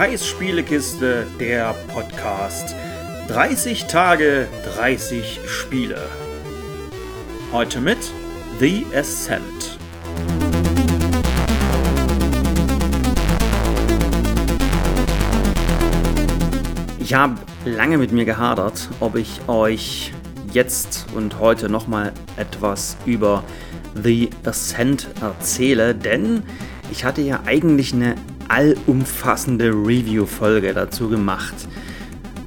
Kais Spielekiste, der Podcast. 30 Tage, 30 Spiele. Heute mit The Ascent. Ich habe lange mit mir gehadert, ob ich euch jetzt und heute nochmal etwas über The Ascent erzähle, denn ich hatte ja eigentlich eine allumfassende Review-Folge dazu gemacht.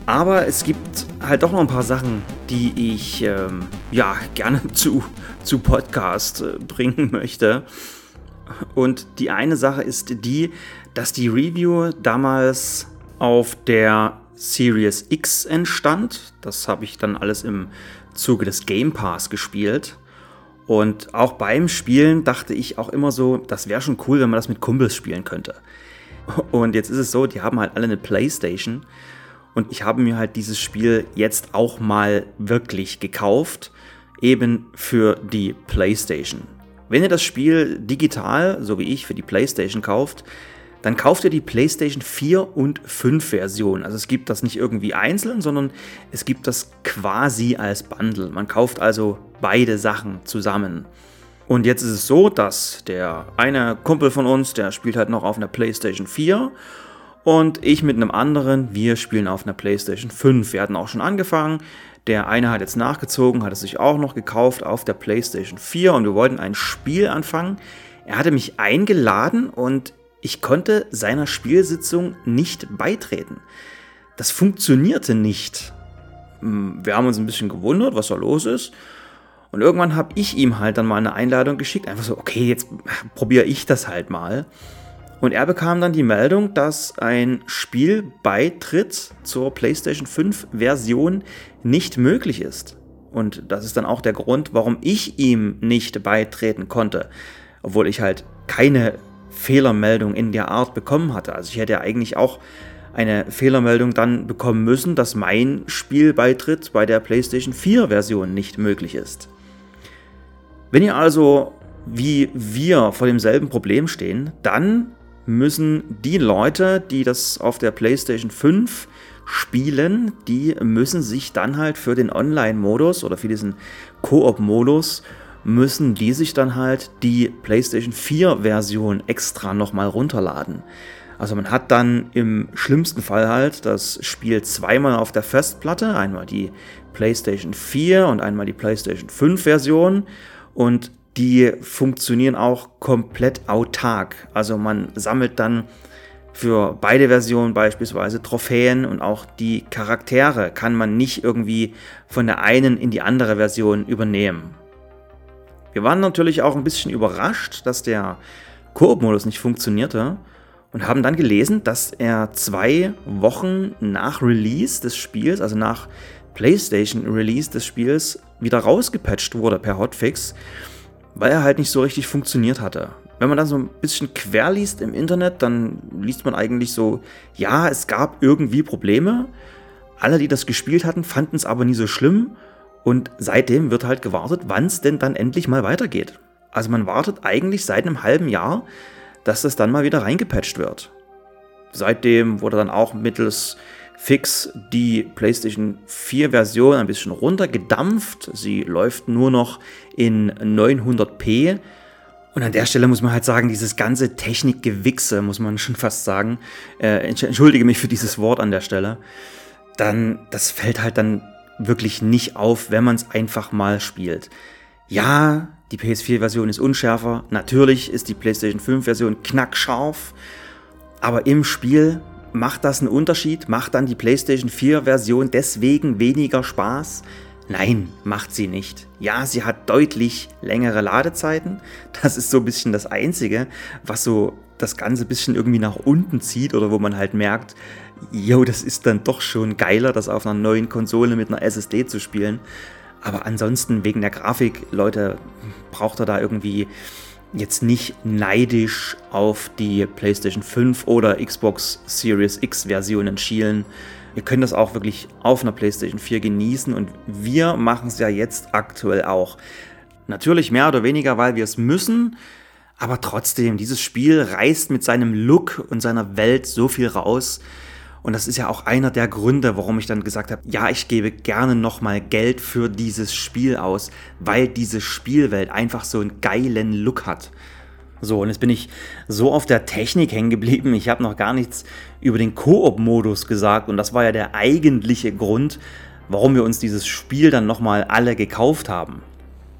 Aber es gibt halt doch noch ein paar Sachen, die ich ähm, ja gerne zu, zu Podcast äh, bringen möchte. Und die eine Sache ist die, dass die Review damals auf der Series X entstand. Das habe ich dann alles im Zuge des Game Pass gespielt. Und auch beim Spielen dachte ich auch immer so, das wäre schon cool, wenn man das mit Kumpels spielen könnte. Und jetzt ist es so, die haben halt alle eine Playstation. Und ich habe mir halt dieses Spiel jetzt auch mal wirklich gekauft, eben für die Playstation. Wenn ihr das Spiel digital, so wie ich, für die Playstation kauft, dann kauft ihr die PlayStation 4 und 5 Version. Also es gibt das nicht irgendwie einzeln, sondern es gibt das quasi als Bundle. Man kauft also beide Sachen zusammen. Und jetzt ist es so, dass der eine Kumpel von uns, der spielt halt noch auf einer PlayStation 4 und ich mit einem anderen, wir spielen auf einer PlayStation 5. Wir hatten auch schon angefangen. Der eine hat jetzt nachgezogen, hat es sich auch noch gekauft auf der PlayStation 4 und wir wollten ein Spiel anfangen. Er hatte mich eingeladen und ich konnte seiner Spielsitzung nicht beitreten. Das funktionierte nicht. Hm, wir haben uns ein bisschen gewundert, was da los ist. Und irgendwann habe ich ihm halt dann mal eine Einladung geschickt. Einfach so, okay, jetzt probiere ich das halt mal. Und er bekam dann die Meldung, dass ein Spielbeitritt zur PlayStation 5 Version nicht möglich ist. Und das ist dann auch der Grund, warum ich ihm nicht beitreten konnte. Obwohl ich halt keine Fehlermeldung in der Art bekommen hatte. Also ich hätte ja eigentlich auch eine Fehlermeldung dann bekommen müssen, dass mein Spielbeitritt bei der PlayStation 4 Version nicht möglich ist. Wenn ihr also wie wir vor demselben Problem stehen, dann müssen die Leute, die das auf der PlayStation 5 spielen, die müssen sich dann halt für den Online-Modus oder für diesen Koop-Modus müssen die sich dann halt die PlayStation 4 Version extra nochmal runterladen. Also man hat dann im schlimmsten Fall halt das Spiel zweimal auf der Festplatte, einmal die PlayStation 4 und einmal die PlayStation 5 Version und die funktionieren auch komplett autark. Also man sammelt dann für beide Versionen beispielsweise Trophäen und auch die Charaktere kann man nicht irgendwie von der einen in die andere Version übernehmen. Wir waren natürlich auch ein bisschen überrascht, dass der Koop-Modus nicht funktionierte und haben dann gelesen, dass er zwei Wochen nach Release des Spiels, also nach PlayStation Release des Spiels, wieder rausgepatcht wurde per Hotfix, weil er halt nicht so richtig funktioniert hatte. Wenn man dann so ein bisschen quer liest im Internet, dann liest man eigentlich so, ja, es gab irgendwie Probleme. Alle, die das gespielt hatten, fanden es aber nie so schlimm und seitdem wird halt gewartet, wann es denn dann endlich mal weitergeht. Also man wartet eigentlich seit einem halben Jahr, dass das dann mal wieder reingepatcht wird. Seitdem wurde dann auch mittels Fix die PlayStation 4 Version ein bisschen runtergedampft. Sie läuft nur noch in 900p. Und an der Stelle muss man halt sagen, dieses ganze Technikgewichse, muss man schon fast sagen, äh, entschuldige mich für dieses Wort an der Stelle, dann, das fällt halt dann wirklich nicht auf, wenn man es einfach mal spielt. Ja, die PS4-Version ist unschärfer. Natürlich ist die PlayStation 5-Version knackscharf. Aber im Spiel macht das einen Unterschied? Macht dann die PlayStation 4-Version deswegen weniger Spaß? Nein, macht sie nicht. Ja, sie hat deutlich längere Ladezeiten. Das ist so ein bisschen das Einzige, was so das Ganze ein bisschen irgendwie nach unten zieht oder wo man halt merkt, yo, das ist dann doch schon geiler, das auf einer neuen Konsole mit einer SSD zu spielen. Aber ansonsten wegen der Grafik, Leute, braucht er da irgendwie jetzt nicht neidisch auf die PlayStation 5 oder Xbox Series X Versionen schielen. Ihr könnt das auch wirklich auf einer PlayStation 4 genießen und wir machen es ja jetzt aktuell auch. Natürlich mehr oder weniger, weil wir es müssen, Aber trotzdem, dieses Spiel reißt mit seinem Look und seiner Welt so viel raus. Und das ist ja auch einer der Gründe, warum ich dann gesagt habe, ja, ich gebe gerne nochmal Geld für dieses Spiel aus, weil diese Spielwelt einfach so einen geilen Look hat. So, und jetzt bin ich so auf der Technik hängen geblieben. Ich habe noch gar nichts über den Koop-Modus gesagt. Und das war ja der eigentliche Grund, warum wir uns dieses Spiel dann nochmal alle gekauft haben.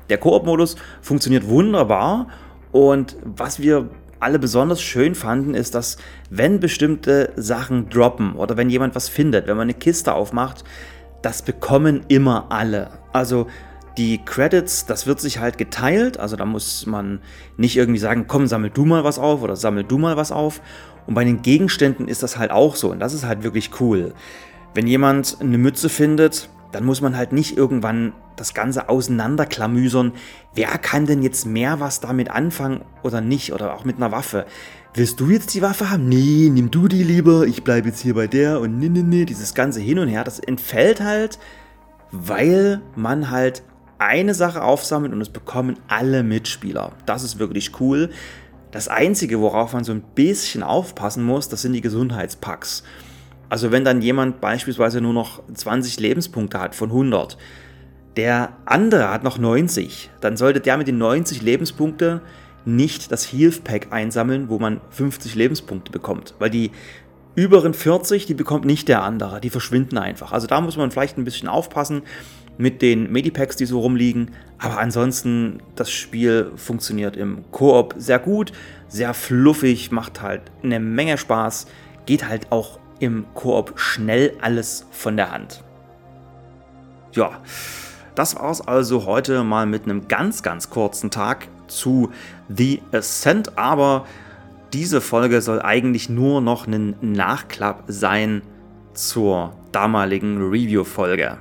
Der Koop-Modus funktioniert wunderbar. Und was wir alle besonders schön fanden, ist, dass wenn bestimmte Sachen droppen oder wenn jemand was findet, wenn man eine Kiste aufmacht, das bekommen immer alle. Also die Credits, das wird sich halt geteilt, also da muss man nicht irgendwie sagen, komm, sammel du mal was auf oder sammel du mal was auf. Und bei den Gegenständen ist das halt auch so und das ist halt wirklich cool. Wenn jemand eine Mütze findet, dann muss man halt nicht irgendwann das Ganze auseinanderklamüsern. Wer kann denn jetzt mehr was damit anfangen oder nicht? Oder auch mit einer Waffe. Willst du jetzt die Waffe haben? Nee, nimm du die lieber. Ich bleibe jetzt hier bei der und nee, nee, nee. Dieses ganze Hin und Her, das entfällt halt, weil man halt eine Sache aufsammelt und es bekommen alle Mitspieler. Das ist wirklich cool. Das Einzige, worauf man so ein bisschen aufpassen muss, das sind die Gesundheitspacks. Also wenn dann jemand beispielsweise nur noch 20 Lebenspunkte hat von 100, der andere hat noch 90, dann sollte der mit den 90 Lebenspunkte nicht das Health Pack einsammeln, wo man 50 Lebenspunkte bekommt, weil die überen 40, die bekommt nicht der andere, die verschwinden einfach. Also da muss man vielleicht ein bisschen aufpassen mit den Medipacks, die so rumliegen. Aber ansonsten, das Spiel funktioniert im Koop sehr gut, sehr fluffig, macht halt eine Menge Spaß, geht halt auch im Koop schnell alles von der Hand. Ja, das war's also heute mal mit einem ganz, ganz kurzen Tag zu The Ascent, aber diese Folge soll eigentlich nur noch ein Nachklapp sein zur damaligen Review-Folge.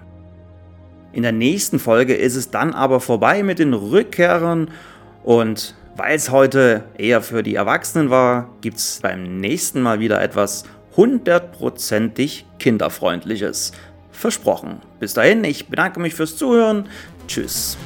In der nächsten Folge ist es dann aber vorbei mit den Rückkehrern und weil es heute eher für die Erwachsenen war, gibt es beim nächsten Mal wieder etwas hundertprozentig kinderfreundliches. Versprochen. Bis dahin, ich bedanke mich fürs Zuhören. Tschüss.